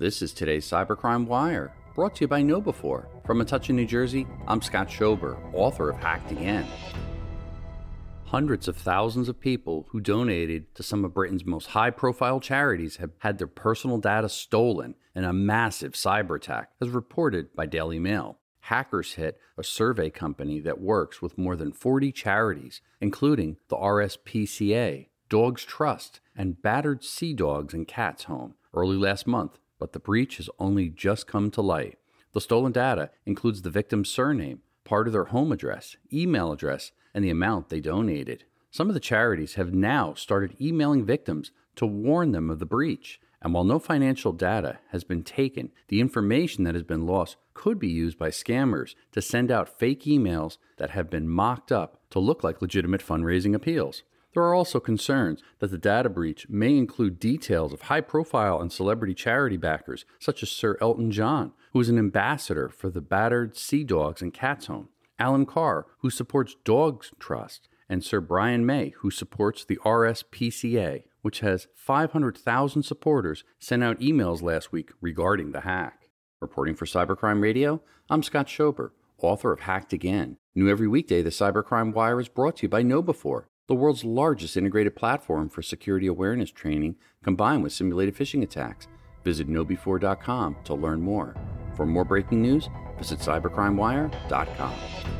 This is today's Cybercrime Wire, brought to you by KnowBe4. From Metuchen, New Jersey, I'm Scott Schober, author of Hacked Again. Hundreds of thousands of people who donated to some of Britain's most high profile charities have had their personal data stolen in a massive cyber attack, as reported by Daily Mail. Hackers hit a survey company that works with more than 40 charities, including the RSPCA, Dogs Trust, and Battersea Dogs and Cats Home, early last month, but the breach has only just come to light. The stolen data includes the victim's surname, part of their home address, email address, and the amount they donated. Some of the charities have now started emailing victims to warn them of the breach. And while no financial data has been taken, the information that has been lost could be used by scammers to send out fake emails that have been mocked up to look like legitimate fundraising appeals. There are also concerns that the data breach may include details of high profile and celebrity charity backers, such as Sir Elton John, who is an ambassador for the Battersea Dogs and Cats Home, Alan Carr, who supports Dogs Trust, and Sir Brian May, who supports the RSPCA, which has 500,000 supporters, sent out emails last week regarding the hack. Reporting for Cybercrime Radio, I'm Scott Schober, author of Hacked Again. New every weekday, the Cybercrime Wire is brought to you by KnowBe4, the world's largest integrated platform for security awareness training combined with simulated phishing attacks. Visit knowbe4.com to learn more. For more breaking news, visit cybercrimewire.com.